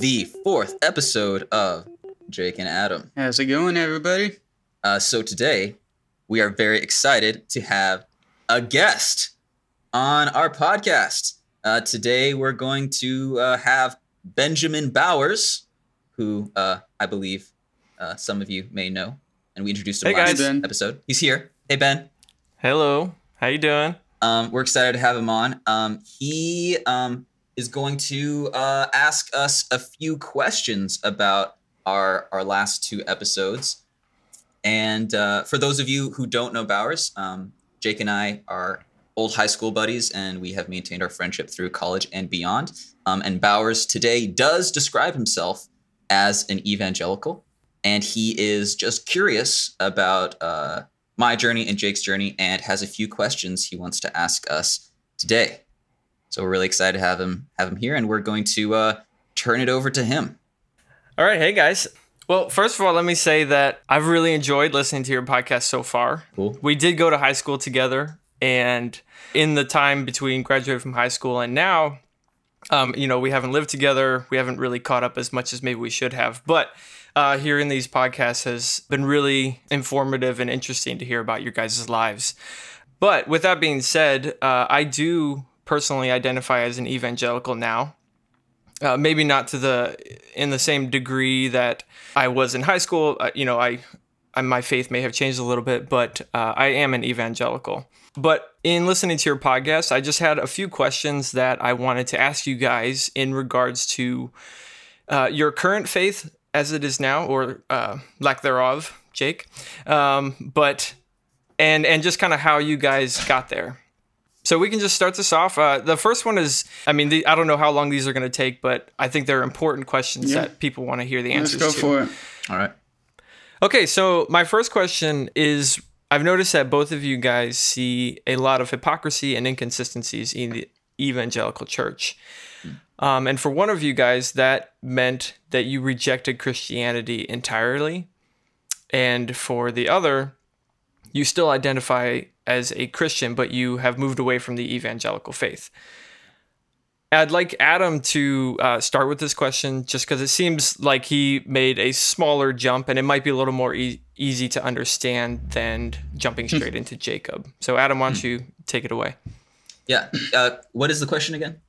with the fourth episode of Jake and Adam. How's it going, everybody? Uh, so today we are very excited to have a guest on our podcast. Uh, today we're going to uh, have Benjamin Bowers, who uh, I believe uh, some of you may know, and we introduced him Hey, last guys. Ben. episode. He's here. Hey Ben. Hello, how you doing? Um, we're excited to have him on. Um, he um, is going to uh, ask us a few questions about our our last two episodes. And uh, for those of you who don't know Bowers, um, Jake and I are old high school buddies, and we have maintained our friendship through college and beyond. Um, and Bowers today does describe himself as an evangelical, and he is just curious about uh, my journey and Jake's journey, and has a few questions he wants to ask us today. So we're really excited to have him have him here, and we're going to uh, turn it over to him. All right, hey guys. Well, first of all, let me say that I've really enjoyed listening to your podcast so far. Cool. We did go to high school together, and in the time between graduating from high school and now, um, you know, we haven't lived together. We haven't really caught up as much as maybe we should have. But uh, hearing these podcasts has been really informative and interesting to hear about your guys' lives. But with that being said, uh, I do personally identify as an evangelical now. Uh, maybe not to the in the same degree that I was in high school. Uh, you know, I, I my faith may have changed a little bit, but uh, I am an evangelical. But in listening to your podcast, I just had a few questions that I wanted to ask you guys in regards to uh, your current faith as it is now, or uh, lack thereof, Jake. Um, but and and just kind of how you guys got there. So we can just start this off. Uh, the first one is, I mean, the, I don't know how long these are going to take, but I think they're important questions Yeah. that people want to hear the answers to. Let's go to. for it. All right. Okay, so my first question is I've noticed that both of you guys see a lot of hypocrisy and inconsistencies in the evangelical church. Um, and for one of you guys, that meant that you rejected Christianity entirely. And for the other, you still identify as a Christian, but you have moved away from the evangelical faith. I'd like Adam to uh, start with this question just because it seems like he made a smaller jump and it might be a little more e- easy to understand than jumping straight into Jacob. So, Adam, why don't you take it away? Yeah. Uh, what is the question again?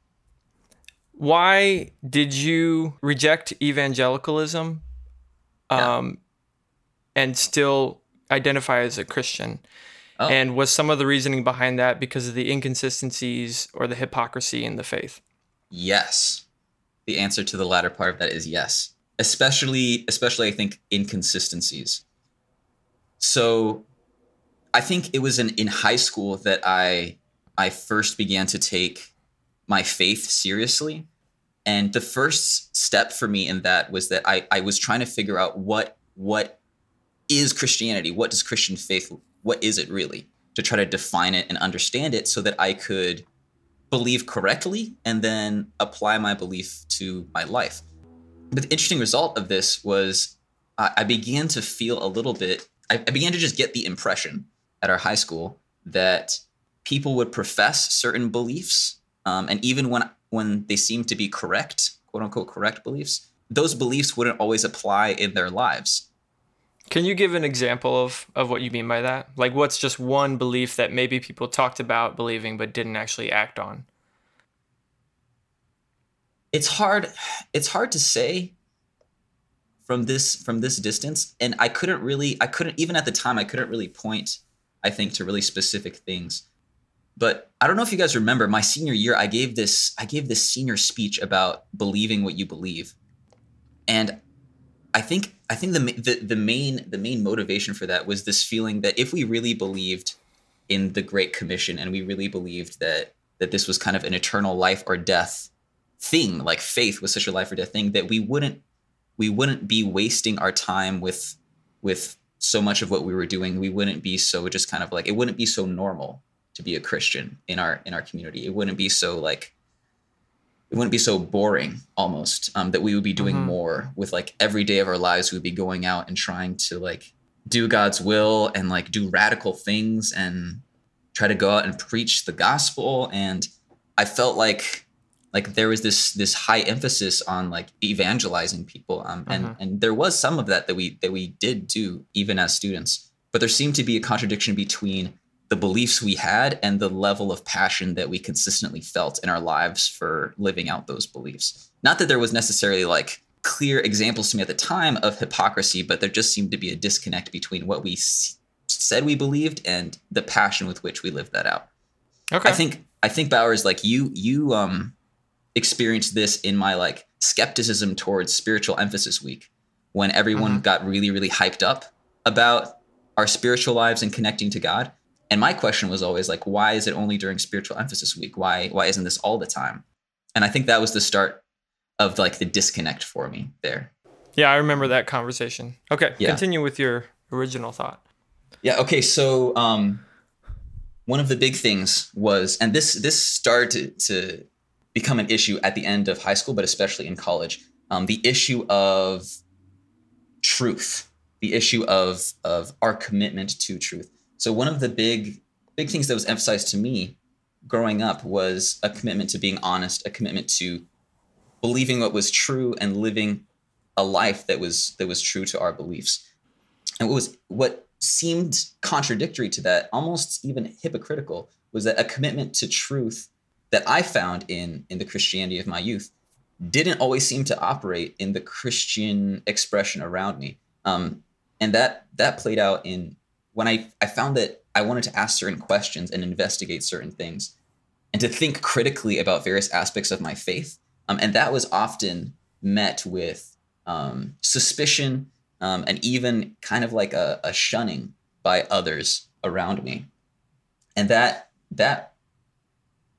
Why did you reject evangelicalism um, and still identify as a Christian? Oh. And was some of the reasoning behind that because of the inconsistencies or the hypocrisy in the faith? Yes. The answer to the latter part of that is yes. Especially, especially, I think inconsistencies. So, I think it was in in high school that I I first began to take my faith seriously, and the first step for me in that was that I I was trying to figure out what what is Christianity? What does Christian faith? What is it really? To try to define it and understand it, so that I could believe correctly and then apply my belief to my life. But the interesting result of this was I, I began to feel a little bit, I, I began to just get the impression at our high school that people would profess certain beliefs. Um, and even when, when they seemed to be correct, quote unquote, correct beliefs, those beliefs wouldn't always apply in their lives. Can you give an example of, of what you mean by that? Like, what's just one belief that maybe people talked about believing but didn't actually act on? it's hard it's hard to say from this from this distance and i couldn't really i couldn't even at the time i couldn't really point i think to really specific things but i don't know if you guys remember my senior year i gave this i gave this senior speech about believing what you believe and i think i think the the, the main the main motivation for that was this feeling that if we really believed in the great commission and we really believed that that this was kind of an eternal life or death thing like faith was such a life or death thing that we wouldn't we wouldn't be wasting our time with with so much of what we were doing. We wouldn't be so just kind of like it wouldn't be so normal to be a christian in our in our community. It wouldn't be so like it wouldn't be so boring almost um, that we would be doing Mhm. more with like every day of our lives we would be going out and trying to like do god's will and like do radical things and try to go out and preach the gospel and i felt like like there was this this high emphasis on like evangelizing people um, and Mhm. and there was some of that that we that we did do even as students but there seemed to be a contradiction between the beliefs we had and the level of passion that we consistently felt in our lives for living out those beliefs not that there was necessarily like clear examples to me at the time of hypocrisy but there just seemed to be a disconnect between what we s- said we believed and the passion with which we lived that out Okay. I think I think Bowers like you you um experienced this in my like skepticism towards spiritual emphasis week when everyone Mhm. got really really hyped up about our spiritual lives and connecting to God. And my question was always like why is it only during spiritual emphasis week? Why why isn't this all the time? And I think that was the start of like the disconnect for me there. yeah, I remember that conversation. Okay, Yeah. continue with your original thought. Yeah. Okay. So um, one of the big things was, and this this started to become an issue at the end of high school, but especially in college, um, the issue of truth, the issue of of our commitment to truth. So one of the big big things that was emphasized to me growing up was a commitment to being honest, a commitment to believing what was true and living a life that was that was true to our beliefs. And what was what seemed contradictory to that, almost even hypocritical, was that a commitment to truth that I found in in the Christianity of my youth didn't always seem to operate in the Christian expression around me. Um, and that that played out in when I, I found that I wanted to ask certain questions and investigate certain things and to think critically about various aspects of my faith. Um, and that was often met with um, suspicion um, and even kind of like a, a shunning by others around me. And that that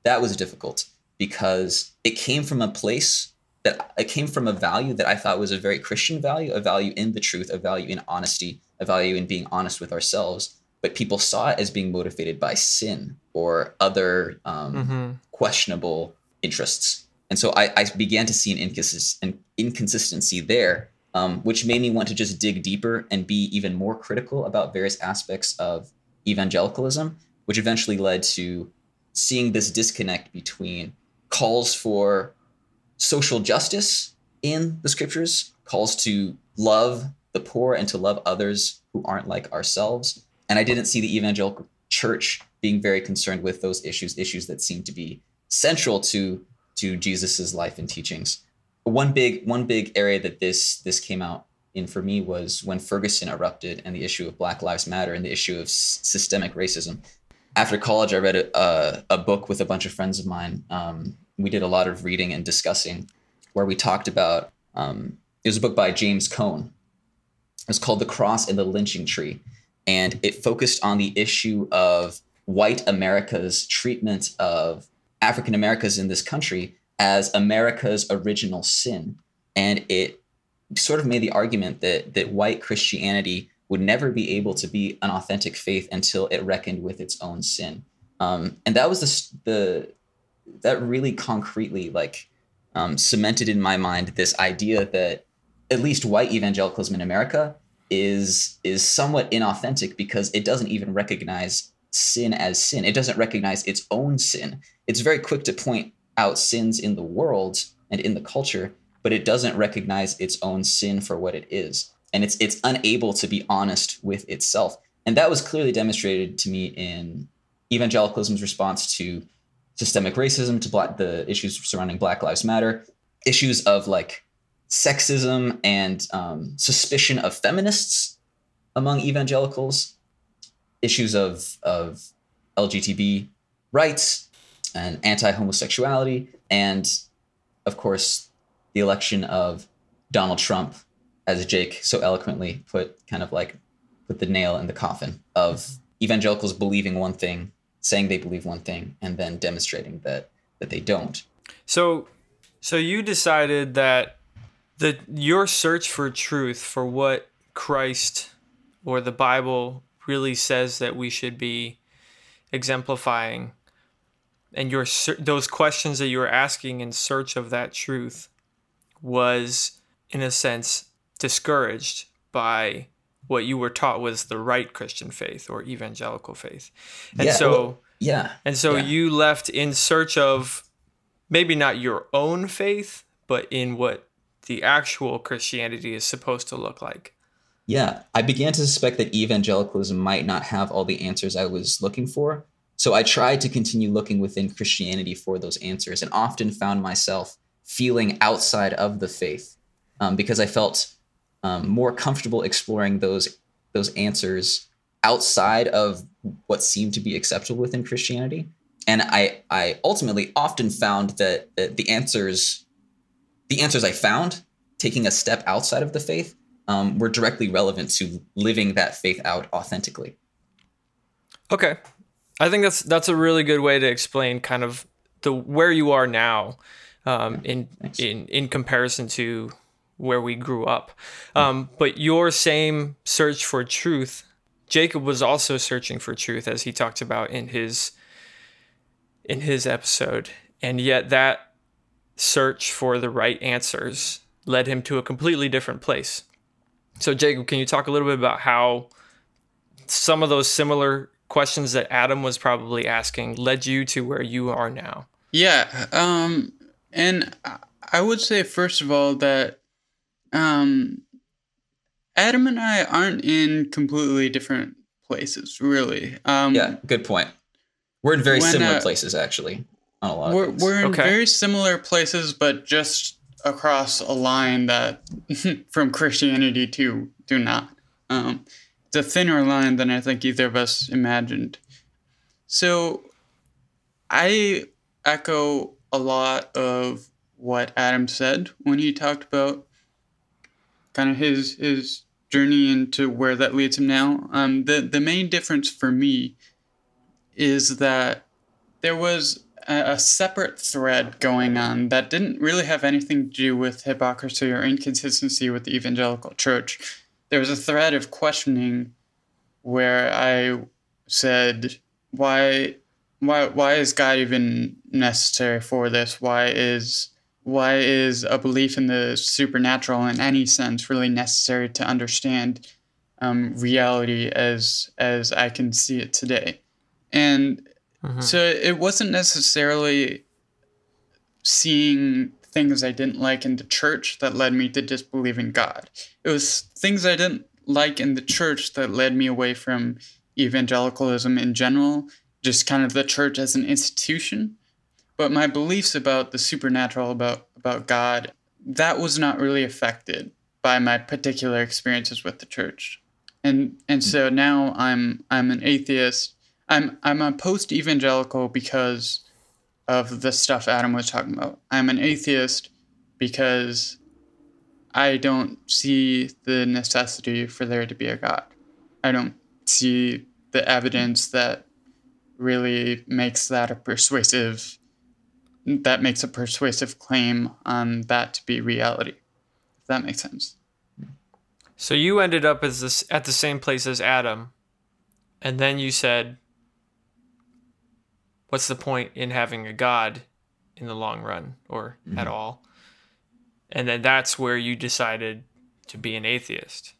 that was difficult because it came from a place that it came from a value that I thought was a very Christian value, a value in the truth, a value in honesty, a value in being honest with ourselves. But people saw it as being motivated by sin or other um, Mm-hmm. questionable interests. And so I, I began to see an, inconsist- an inconsistency there, um, which made me want to just dig deeper and be even more critical about various aspects of evangelicalism, which eventually led to seeing this disconnect between calls for social justice in the scriptures, calls to love the poor and to love others who aren't like ourselves. And I didn't see the evangelical church being very concerned with those issues, issues that seem to be central to to Jesus's life and teachings. One big one big area that this this came out in for me was when Ferguson erupted and the issue of Black Lives Matter and the issue of s- systemic racism. After college, I read a, a, a book with a bunch of friends of mine. Um, we did a lot of reading and discussing, where we talked about. Um, it was a book by James Cone. It was called "The Cross and the Lynching Tree," and it focused on the issue of white America's treatment of African Americans in this country as America's original sin. And it sort of made the argument that that white Christianity would never be able to be an authentic faith until it reckoned with its own sin. Um, and that was the, the that really concretely like um, cemented in my mind this idea that at least white evangelicalism in America is is somewhat inauthentic because it doesn't even recognize sin as sin. It doesn't recognize its own sin. It's very quick to point out sins in the world and in the culture, but it doesn't recognize its own sin for what it is. And it's it's unable to be honest with itself. And that was clearly demonstrated to me in evangelicalism's response to systemic racism, to black, the issues surrounding Black Lives Matter, issues of like sexism and um, suspicion of feminists among evangelicals, issues of of LGTB rights and anti-homosexuality, and of course the election of Donald Trump, as Jake so eloquently put, kind of like put the nail in the coffin of evangelicals believing one thing, saying they believe one thing, and then demonstrating that that they don't. So, so you decided that the your search for truth for what Christ or the Bible really says that we should be exemplifying, and your those questions that you were asking in search of that truth was, in a sense, discouraged by what you were taught was the right Christian faith or evangelical faith, and Yeah, so. well, yeah, And so Yeah. you left in search of maybe not your own faith, but in what the actual Christianity is supposed to look like. Yeah, I began to suspect that evangelicalism might not have all the answers I was looking for. So I tried to continue looking within Christianity for those answers and often found myself feeling outside of the faith um, because I felt um, more comfortable exploring those those answers outside of what seemed to be acceptable within Christianity. And I I ultimately often found that, that the answers the answers I found taking a step outside of the faith um, were directly relevant to living that faith out authentically. Okay, I think that's that's a really good way to explain kind of the where you are now um, in Thanks. in in comparison to where we grew up. Um, but your same search for truth, Jacob was also searching for truth, as he talked about in his in his episode, and yet that search for the right answers led him to a completely different place. So, Jacob, can you talk a little bit about how some of those similar questions that Adam was probably asking led you to where you are now? Yeah. Um, and I would say, first of all, that um, Adam and I aren't in completely different places, really. Um, yeah, good point. We're in very when, similar uh, places, actually, on a lot we're, We're in okay. very similar places, but just across a line that from Christianity to do not. Um, it's a thinner line than I think either of us imagined. So I echo a lot of what Adam said when he talked about kind of his his journey into where that leads him now. Um, the the main difference for me is that there was a, separate thread going on that didn't really have anything to do with hypocrisy or inconsistency with the evangelical church. There was a thread of questioning where I said, why why why is God even necessary for this? Why is why is a belief in the supernatural in any sense really necessary to understand um, reality as as I can see it today? And Mm-hmm. So it wasn't necessarily seeing things I didn't like in the church that led me to disbelieve in God. It was things I didn't like in the church that led me away from evangelicalism in general, just kind of the church as an institution. But my beliefs about the supernatural, about about God, that was not really affected by my particular experiences with the church. And and so now I'm I'm an atheist I'm I'm a post evangelical because of the stuff Adam was talking about. I'm an atheist because I don't see the necessity for there to be a God. I don't see the evidence that really makes that a persuasive that makes a persuasive claim on that to be reality. If that makes sense. So you ended up as this at the same place as Adam, and then you said, what's the point in having a god in the long run or mm-hmm. at all? And then that's where you decided to be an atheist.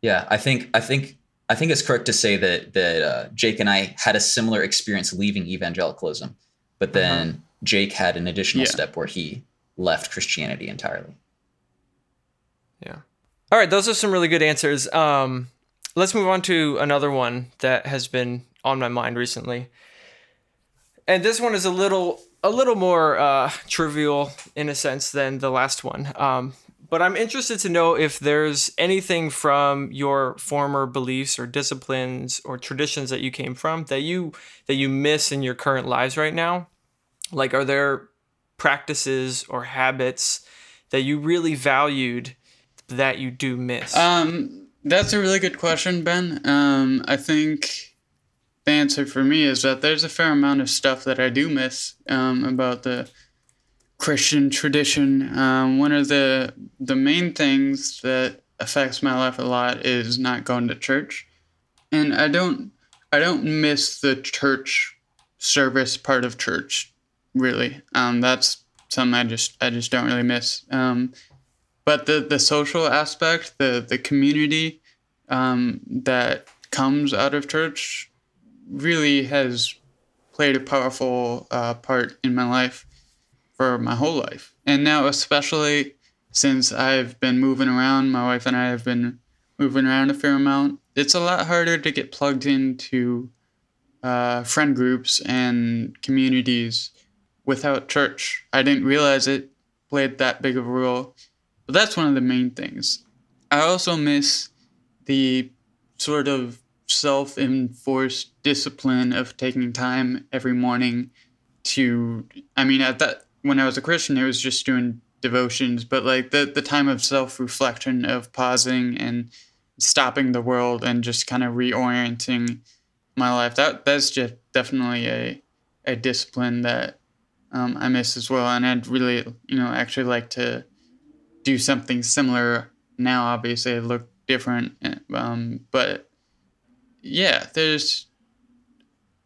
Yeah, I think I think I think it's correct to say that that uh, Jake and I had a similar experience leaving evangelicalism, but uh-huh. then uh-huh. Jake had an additional yeah. step where he left Christianity entirely. Yeah. All right, those are some really good answers. Um, let's move on to another one that has been on my mind recently and this one is a little a little more uh, trivial in a sense than the last one. Um, but I'm interested to know if there's anything from your former beliefs or disciplines or traditions that you came from that you that you miss in your current lives right now. Like, are there practices or habits that you really valued that you do miss? Um, that's a really good question, Ben. Um, I think the answer for me is that there's a fair amount of stuff that I do miss um, about the Christian tradition. Um, one of the the main things that affects my life a lot is not going to church, and I don't I don't miss the church service part of church really. Um, that's something I just I just don't really miss. Um, but the the social aspect, the the community um, that comes out of church really has played a powerful uh, part in my life. for my whole life. And now, especially since I've been moving around, my wife and I have been moving around a fair amount, it's a lot harder to get plugged into uh, friend groups and communities without church. I didn't realize it played that big of a role, but that's one of the main things. I also miss the sort of self enforced discipline of taking time every morning to, I mean, at that, when I was a Christian, it was just doing devotions, but like the, the time of self reflection, of pausing and stopping the world and just kind of reorienting my life. That that's just definitely a a discipline that um, I miss as well, and I'd really you know actually like to do something similar now. Obviously, it look different, um, but yeah, there's.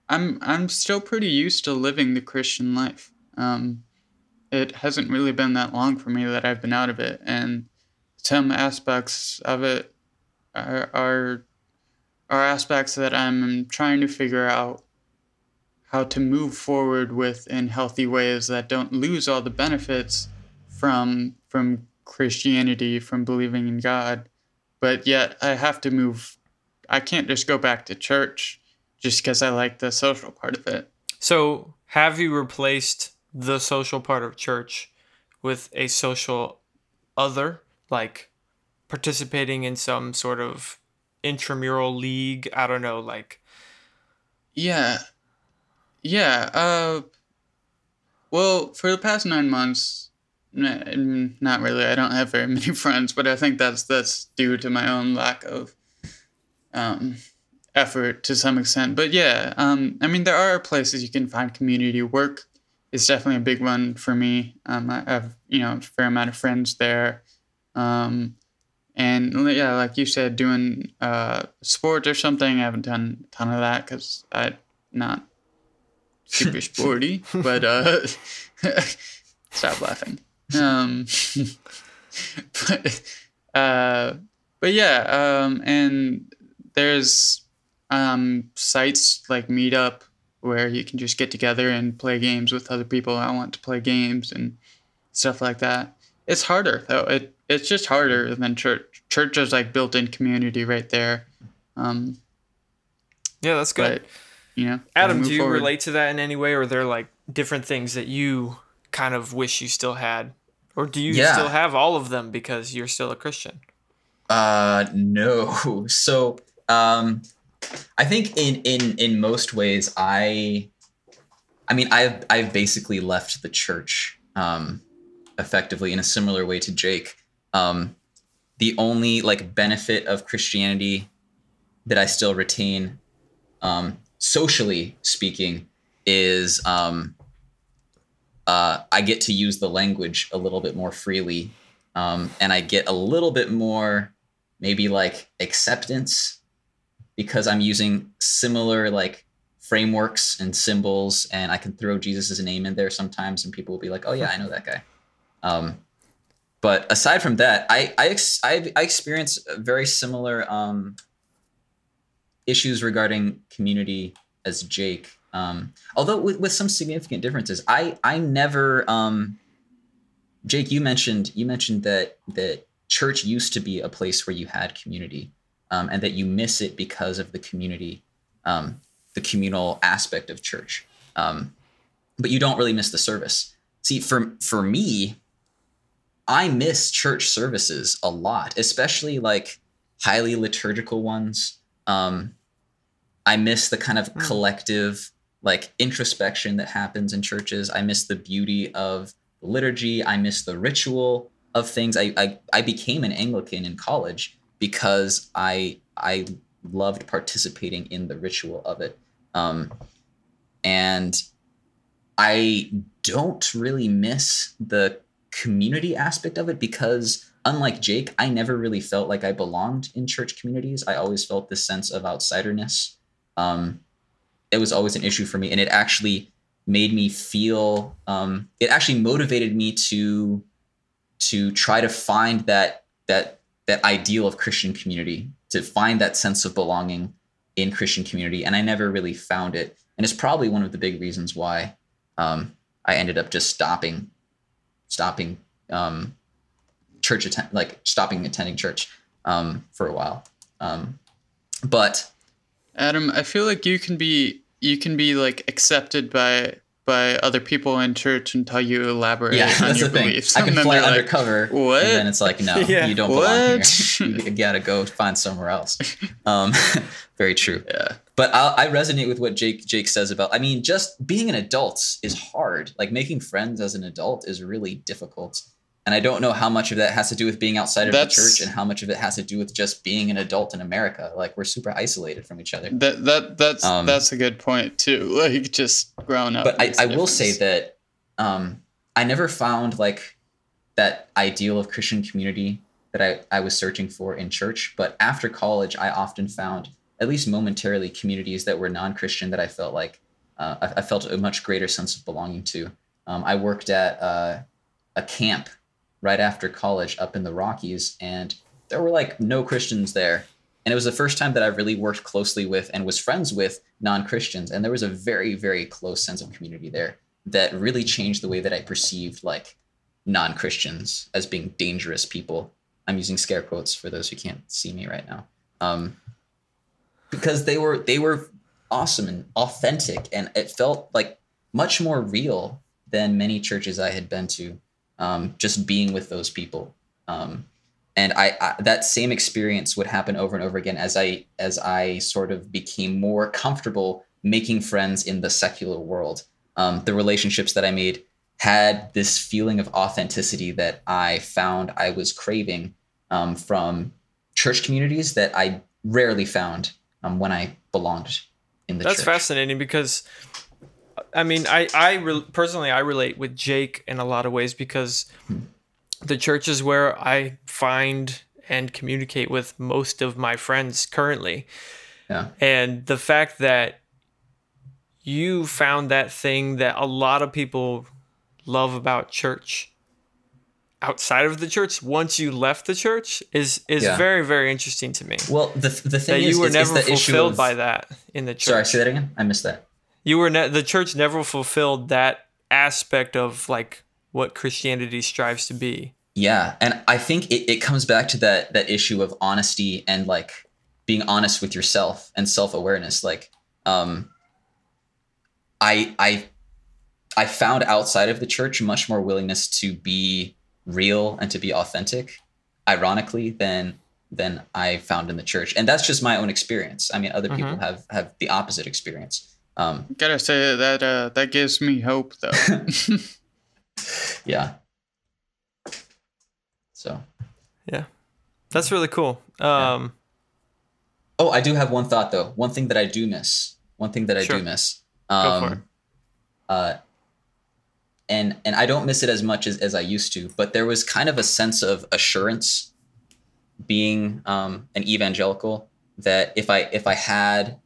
I'm I'm still pretty used to living the Christian life. Um, it hasn't really been that long for me that I've been out of it, and some aspects of it are are, are aspects that I'm trying to figure out how to move forward with in healthy ways that don't lose all the benefits from from Christianity, from believing in God, but yet I have to move. I can't just go back to church just because I like the social part of it. So, have you replaced the social part of church with a social other, like participating in some sort of intramural league? I don't know, like. Yeah. Yeah. Uh, well, for the past nine months, not really. I don't have very many friends, but I think that's that's due to my own lack of um, effort to some extent. But yeah, um, I mean, there are places you can find community work. It's definitely a big one for me. Um, I have you know a fair amount of friends there, um, and yeah, like you said, doing uh, sport or something. I haven't done a ton of that because I'm not super sporty. but uh, stop laughing. Um, but uh, but yeah, um, and there's um, sites like Meetup where you can just get together and play games with other people. I want to play games and stuff like that. It's harder though. It it's just harder than church. Church is like built-in community right there. Um, yeah, that's good. But, you know, Adam, do you forward. relate to that in any way, or are there like different things that you kind of wish you still had, or do you yeah. still have all of them because you're still a Christian? Uh, no. So, um, I think in in in most ways, I, I mean, I've I've basically left the church, um, effectively in a similar way to Jake. Um, the only like benefit of Christianity that I still retain, um, socially speaking, is um, uh, I get to use the language a little bit more freely, um, and I get a little bit more maybe like acceptance because I'm using similar like frameworks and symbols, and I can throw Jesus' name in there sometimes, and people will be like, "Oh yeah, I know that guy." Um, but aside from that, I I ex- I, I experience very similar um, issues regarding community as Jake. Um, although with, with some significant differences, I I never um, Jake, you mentioned you mentioned that that church used to be a place where you had community, um, and that you miss it because of the community, um, the communal aspect of church. Um, but you don't really miss the service. See, for for me, I miss church services a lot, especially like highly liturgical ones. Um, I miss the kind of mm. collective like introspection that happens in churches. I miss the beauty of liturgy. I miss the ritual of things. I, I, I became an Anglican in college because I I loved participating in the ritual of it. Um, and I don't really miss the community aspect of it because unlike Jake, I never really felt like I belonged in church communities. I always felt this sense of outsiderness. Um, it was always an issue for me, and it actually made me feel. Um, it actually motivated me to to try to find that that that ideal of Christian community, to find that sense of belonging in Christian community, and I never really found it. And it's probably one of the big reasons why um, I ended up just stopping stopping um, church attend like stopping attending church um, for a while. Um, but Adam, I feel like you can be you can be like accepted by by other people in church until you elaborate yeah, on that's your the thing. beliefs. I can And then fly they're like, undercover, "What?" and then it's like, no, Yeah. you don't belong What? here. You gotta go find somewhere else. Um, very true. Yeah. But I, I resonate with what Jake Jake says about. I mean, just being an adult is hard. Like making friends as an adult is really difficult. And I don't know how much of that has to do with being outside of That's- the church and how much of it has to do with just being an adult in America. Like we're super isolated from each other. That that that's Um, that's a good point too. Like just growing up. But I, I will say that um, I never found like that ideal of Christian community that I, I was searching for in church. But after college, I often found, at least momentarily, communities that were non Christian that I felt like uh, I, I felt a much greater sense of belonging to. Um, I worked at uh, a camp right after college up in the Rockies, and there were like no Christians there. And it was the first time that I really worked closely with and was friends with non Christians. And there was a very, very close sense of community there that really changed the way that I perceived like non Christians as being dangerous people. I'm using scare quotes for those who can't see me right now. Um, because they were they were awesome and authentic, and it felt like much more real than many churches I had been to. Um, just being with those people, um, and I, I that same experience would happen over and over again as I as I sort of became more comfortable making friends in the secular world. Um, the relationships that I made had this feeling of authenticity that I found I was craving um, from church communities that I rarely found um, when I belonged in the church. That's church. fascinating because, I mean, I I re- personally I relate with Jake in a lot of ways because the church is where I find and communicate with most of my friends currently, Yeah. and the fact that you found that thing that a lot of people love about church outside of the church once you left the church is is Yeah. very very interesting to me Well, the the that thing you is, were is, is never the issue fulfilled of, by that in the church Sorry, say that again. I missed that. You were ne- the church never fulfilled that aspect of like what christianity strives to be Yeah, and I think it, it comes back to that that issue of honesty and like being honest with yourself and self awareness. Like, um, I I I found outside of the church much more willingness to be real and to be authentic, ironically, than than I found in the church, and that's just my own experience. I mean, other people have have the opposite experience. Um, gotta say that uh, that gives me hope though. yeah. So. yeah that's really cool um Oh, I do have one thought though. One thing that I do miss. One thing that I Sure. do miss. Go Um, for it. Uh, and and I don't miss it as much as, as I used to. But there was kind of a sense of assurance, being um, an evangelical, that if I if I had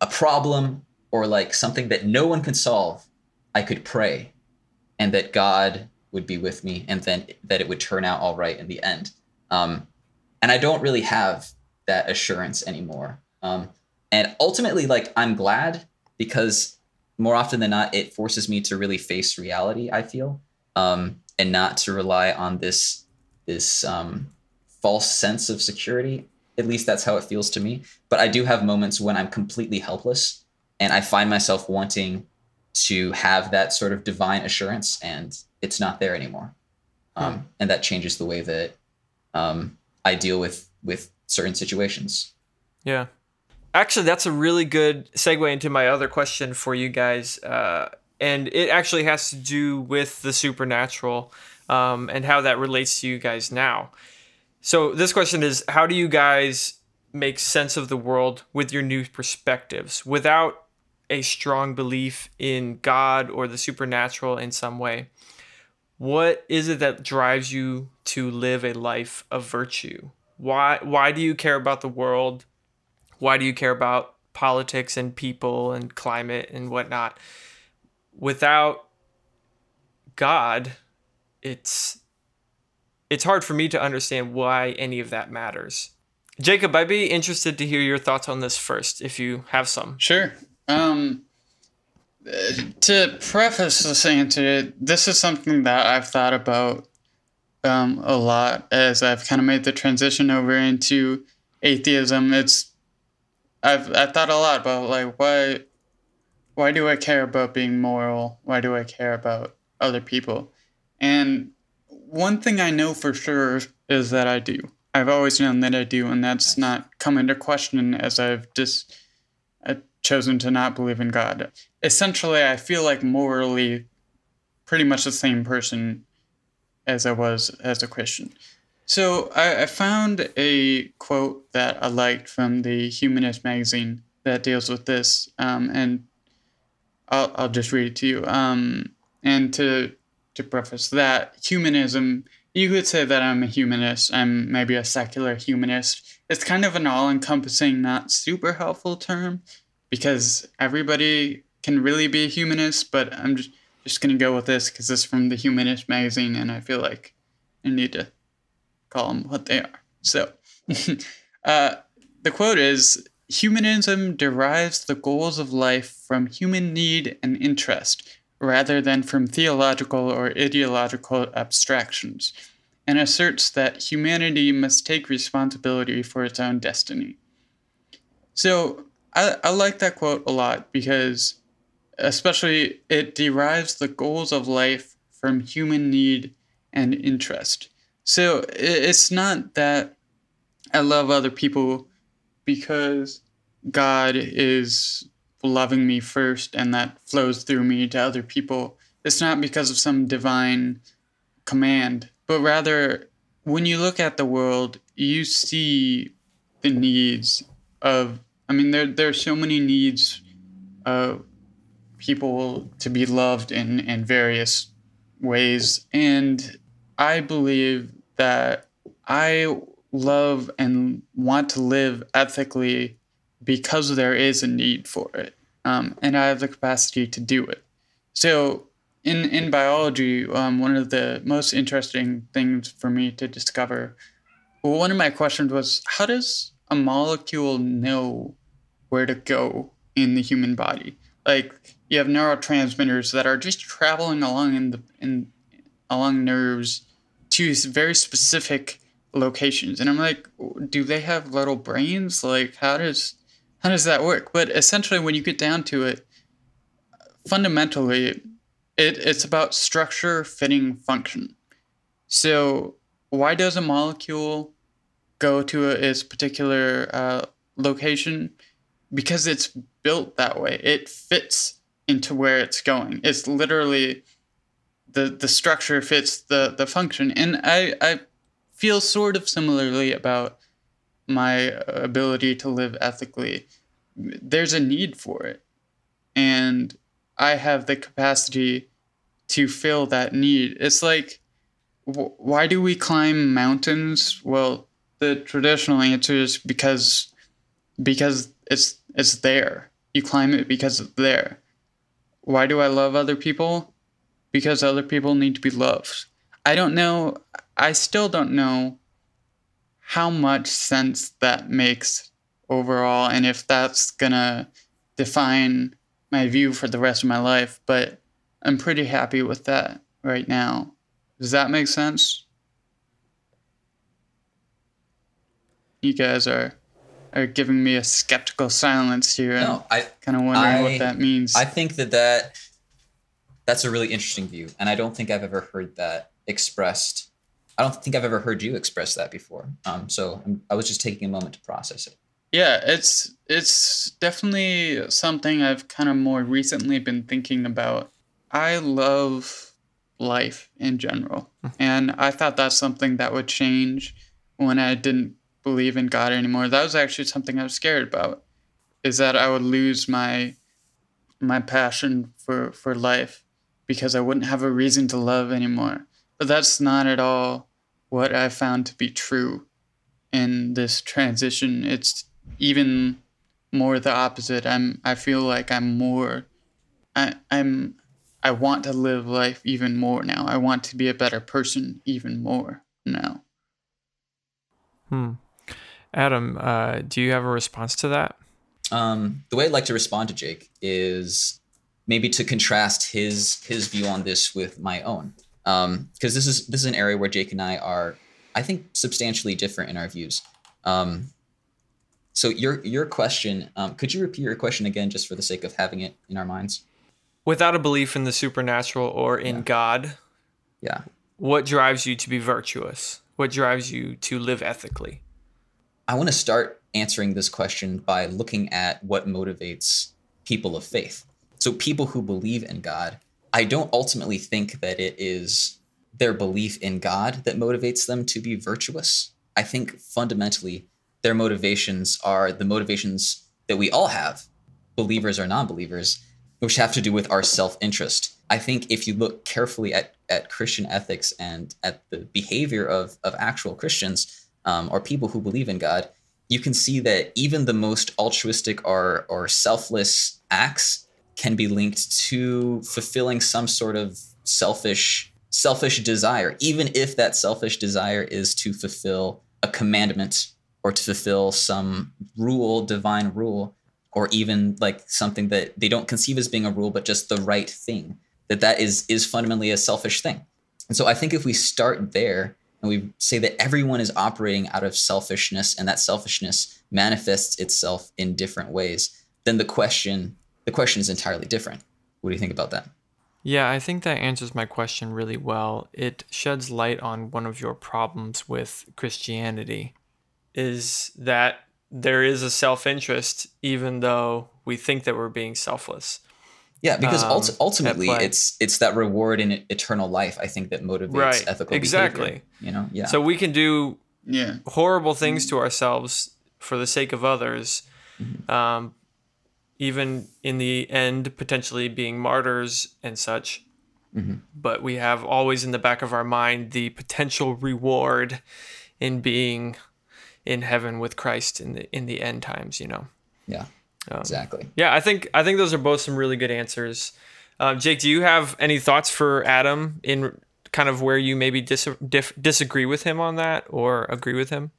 a problem or like something that no one could solve, I could pray, and that God would be with me, and then that it would turn out all right in the end. Um, and I don't really have that assurance anymore. Um, and ultimately, like I'm glad because more often than not, it forces me to really face reality. I feel, um, and not to rely on this this um, false sense of security. At least that's how it feels to me. But I do have moments when I'm completely helpless, and I find myself wanting to have that sort of divine assurance, and it's not there anymore. Um, And that changes the way that um, I deal with with certain situations. Yeah. Actually, that's a really good segue into my other question for you guys. Uh, and it actually has to do with the supernatural um, and how that relates to you guys now. So, this question is How do you guys make sense of the world with your new perspectives without a strong belief in God or the supernatural in some way? What is it that drives you to live a life of virtue? Why why do you care about the world? Why do you care about politics and people and climate and whatnot? Without God, it's it's hard for me to understand why any of that matters. Jacob, I'd be interested to hear your thoughts on this first, if you have some. Sure. Um, to preface this answer, this is something that I've thought about um, a lot as I've kind of made the transition over into atheism. It's I've I've thought a lot about like why why do I care about being moral? Why do I care about other people? And one thing I know for sure is that I do. I've always known that I do, and that's not come into question as I've just chosen to not believe in God. Essentially, I feel like morally pretty much the same person as I was as a Christian. So I, I found a quote that I liked from the Humanist magazine that deals with this, um, and I'll, I'll just read it to you. Um, and to to preface that, humanism, you could say that I'm a humanist. I'm maybe a secular humanist. It's kind of an all encompassing, not super helpful term because everybody can really be a humanist, but I'm just, just going to go with this because it's from the Humanist magazine and I feel like I need to call them what they are. So, uh, the quote is Humanism derives the goals of life from human need and interest rather than from theological or ideological abstractions, and asserts that humanity must take responsibility for its own destiny. So, I, I like that quote a lot because, especially, it derives the goals of life from human need and interest. So, it's not that I love other people because God is loving me first and that flows through me to other people. It's not because of some divine command, but rather when you look at the world, you see the needs of I mean there there are so many needs of people to be loved in, in various ways. And I believe that I love and want to live ethically because there is a need for it, um, and I have the capacity to do it. So, in in biology, um, one of the most interesting things for me to discover, well, one of my questions was, how does a molecule know where to go in the human body? Like you have neurotransmitters that are just traveling along in the in along nerves to very specific locations. And i'm like do they have little brains? Like how does how does that work? But essentially when you get down to it fundamentally it, it's about structure fitting function. So why does a molecule go to its particular uh, location because it's built that way it fits into where it's going it's literally the the structure fits the the function and i i feel sort of similarly about my ability to live ethically. There's a need for it. And I have the capacity to fill that need. It's like, why do we climb mountains? Well, the traditional answer is because because it's it's there. You climb it because it's there. Why do I love other people? Because other people need to be loved. I don't know I still don't know how much sense that makes overall and if that's gonna define my view for the rest of my life, but I'm pretty happy with that right now. Does that make sense? You guys are are giving me a skeptical silence here. No, I kind of wondering I, what that means. I think that that that's a really interesting view, and I don't think I've ever heard that expressed I don't think I've ever heard you express that before. Um, so I'm, I was just taking a moment to process it. Yeah, it's it's definitely something I've kind of more recently been thinking about. I love life in general, hmm. and I thought that's something that would change when I didn't believe in God anymore. That was actually something I was scared about, is that I would lose my my passion for for life because I wouldn't have a reason to love anymore. But that's not at all what I found to be true in this transition. It's even more the opposite. I'm I feel like I'm more I I'm I want to live life even more now. I want to be a better person even more now. Hmm. Adam, uh, do you have a response to that? Um, the way I'd like to respond to Jake is maybe to contrast his his view on this with my own, because um, this is this is an area where Jake and I are, I think, substantially different in our views. Um, so your your question, um, could you repeat your question again, just for the sake of having it in our minds? Without a belief in the supernatural or in Yeah. God, Yeah. what drives you to be virtuous? What drives you to live ethically? I want to start answering this question by looking at what motivates people of faith. So, people who believe in God, I don't ultimately think that it is their belief in God that motivates them to be virtuous. I think fundamentally their motivations are the motivations that we all have, believers or non believers, which have to do with our self interest. I think if you look carefully at, at Christian ethics and at the behavior of, of actual Christians um, or people who believe in God, you can see that even the most altruistic or, or selfless acts can be linked to fulfilling some sort of selfish selfish desire even if that selfish desire is to fulfill a commandment or to fulfill some rule divine rule or even like something that they don't conceive as being a rule but just the right thing that that is is fundamentally a selfish thing. And so i think if we start there and we say that everyone is operating out of selfishness and that selfishness manifests itself in different ways then the question the question is entirely different what do you think about that Yeah, I think that answers my question really well. It sheds light on one of your problems with Christianity is that there is a self-interest even though we think that we're being selfless. Yeah because Um, ult- ultimately it's it's that reward in eternal life i think that motivates Right, ethical exactly. behavior, you know yeah So we can do Yeah. horrible things to ourselves for the sake of others, um, even in the end, potentially being martyrs and such. Mhm. But we have always in the back of our mind the potential reward in being in heaven with Christ in the in the end times. You know. yeah Um, exactly Yeah, I think I think those are both some really good answers. Um, Jake, do you have any thoughts for Adam in kind of where you maybe dis- dif- disagree with him on that or agree with him?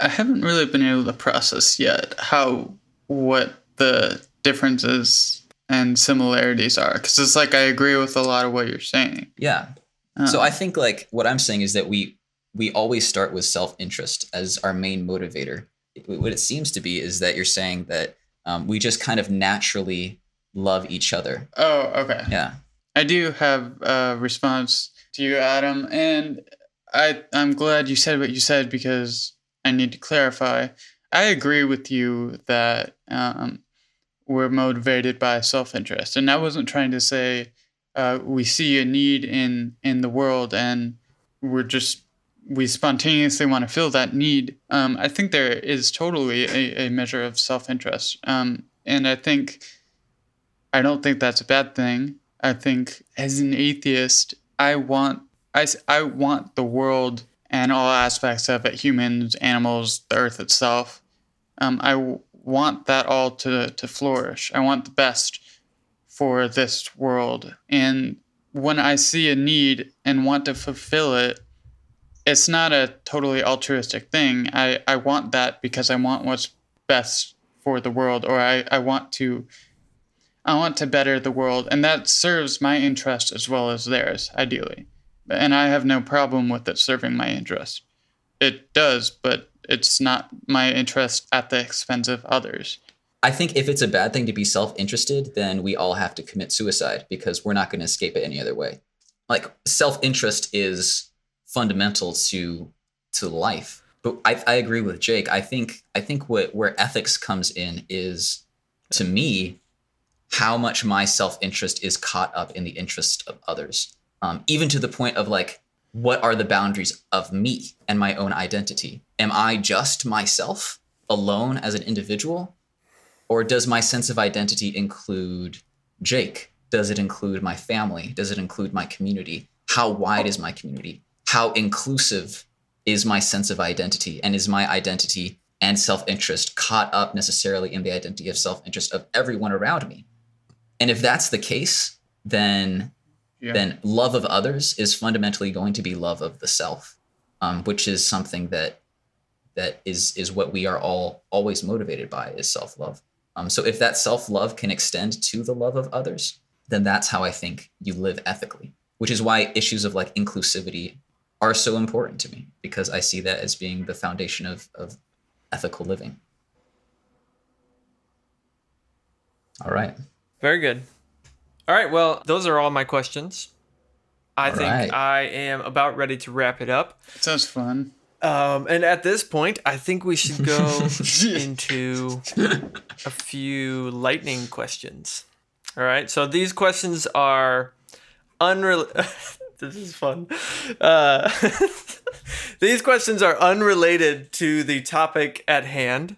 I haven't really been able to process yet how what the differences and similarities are because it's like I agree with a lot of what you're saying. yeah Um, So I think like what I'm saying is that we we always start with self-interest as our main motivator. What it seems to be is that you're saying that um, we just kind of naturally love each other. oh okay. Yeah. I do have a response to you, Adam, and I I'm glad you said what you said because I need to clarify. I agree with you that um, we're motivated by self-interest, and I wasn't trying to say uh, we see a need in in the world and we're just we spontaneously want to fill that need. Um, I think there is totally a, a measure of self-interest, um, and I think I don't think that's a bad thing. I think as an atheist, I want I, I want the world and all aspects of it, humans, animals, the earth itself. Um, I w- want that all to, to flourish. I want the best for this world. And when I see a need and want to fulfill it, it's not a totally altruistic thing. I, I want that because I want what's best for the world, or I, I want to I want to better the world, and that serves my interest as well as theirs, ideally. And I have no problem with it serving my interest. It does, but it's not my interest at the expense of others. I think if it's a bad thing to be self-interested, then we all have to commit suicide because we're not going to escape it any other way. Like self-interest is fundamental to to life. But I, I agree with Jake. I think I think what where ethics comes in is to me how much my self-interest is caught up in the interest of others. Um, even to the point of like, what are the boundaries of me and my own identity? Am I just myself alone as an individual? Or does my sense of identity include Jake? Does it include my family? Does it include my community? How wide is my community? How inclusive is my sense of identity? And is my identity and self interest caught up necessarily in the identity of self interest of everyone around me? And if that's the case, then Yeah. then love of others is fundamentally going to be love of the self, um, which is something that that is is what we are all always motivated by is self love. Um, so if that self love can extend to the love of others, then that's how I think you live ethically, which is why issues of like inclusivity are so important to me because I see that as being the foundation of, of ethical living. All right. Very good. All right. Well, those are all my questions. I All think right. I am about ready to wrap it up. Sounds fun. Um, and at this point, I think we should go into a few lightning questions. All right. So these questions are unrelated. this is fun. Uh, these questions are unrelated to the topic at hand.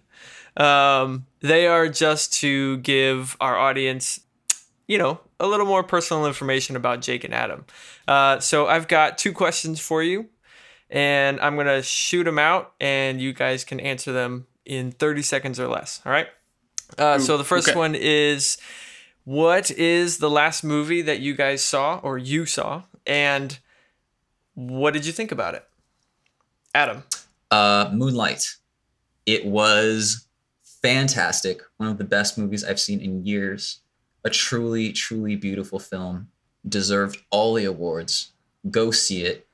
Um, they are just to give our audience, you know, a little more personal information about Jake and Adam. Uh, so I've got two questions for you and I'm gonna shoot them out, and you guys can answer them in 30 seconds or less. All right. Uh, so the first okay. one is, what is the last movie that you guys saw or you saw, and what did you think about it, Adam? Uh, Moonlight. It was fantastic. One of the best movies I've seen in years. A truly, truly beautiful film. Deserved all the awards. Go see it.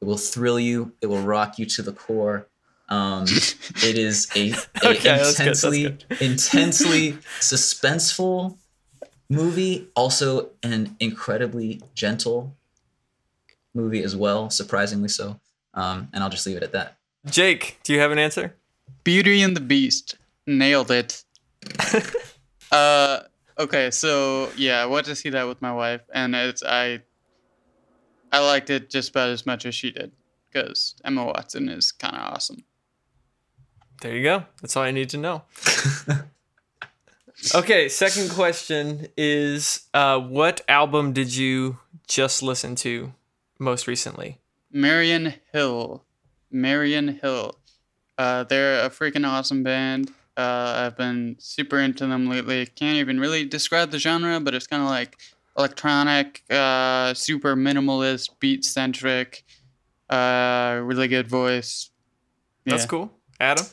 It will thrill you. It will rock you to the core. Um, it is a, a Okay, that's good, that's intensely, good. intensely suspenseful movie. Also, an incredibly gentle movie as well. Surprisingly so. Um, and I'll just leave it at that. Jake, do you have an answer? Beauty and the Beast. Nailed it. uh okay, so yeah, I went to see that with my wife and it's I I liked it just about as much as she did because Emma Watson is kind of awesome. There you go. That's all I need to know. okay, second question is uh, what album did you just listen to most recently? Marian Hill. Marian Hill. Uh, they're a freaking awesome band. Uh, I've been super into them lately. Can't even really describe the genre, but it's kind of like electronic, uh, super minimalist, beat centric, uh, really good voice. That's cool. Adam?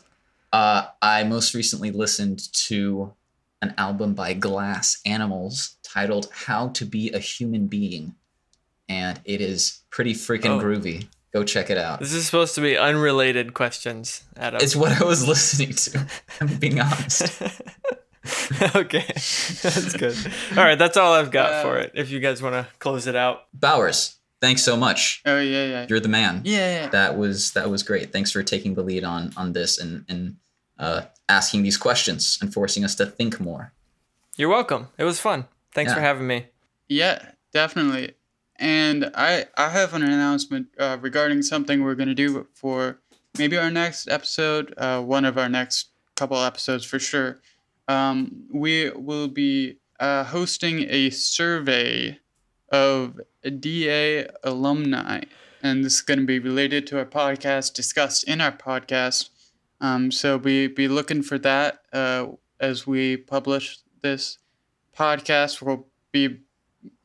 Uh, I most recently listened to an album by Glass Animals titled How to Be a Human Being. And it is pretty freaking Oh. groovy. Go check it out. This is supposed to be unrelated questions, Adam. It's what I was listening to. I'm being honest. okay, that's good. All right, that's all I've got for Uh, it. If you guys want to close it out, Bowers, thanks so much. Oh yeah, yeah, You're the man. yeah. That was that was great. Thanks for taking the lead on on this and and uh, asking these questions and forcing us to think more. you're welcome. It was fun. Thanks Yeah. for having me. Yeah, definitely. And I I have an announcement uh, regarding something we're gonna do for maybe our next episode, uh, one of our next couple episodes for sure. Um, we will be uh, hosting a survey of DA alumni, and this is going to be related to our podcast, discussed in our podcast. Um, so be be looking for that uh, as we publish this podcast. We'll be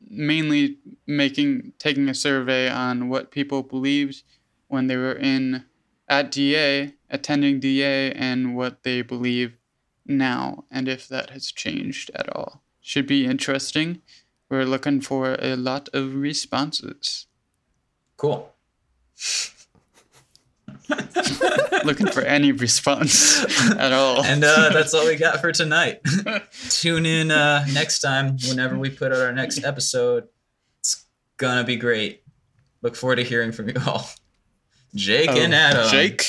mainly making taking a survey on what people believed when they were in at DA, attending DA, and what they believe now, and if that has changed at all. Should be interesting. We're looking for a lot of responses. Cool. Looking for any response at all. And uh, that's all we got for tonight. Tune in uh, next time whenever we put out our next episode. It's gonna be great. Look forward to hearing from you all. Jake and Oh, Adam. Jake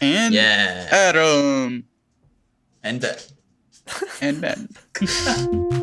and Yeah. Adam And Ben. and Ben.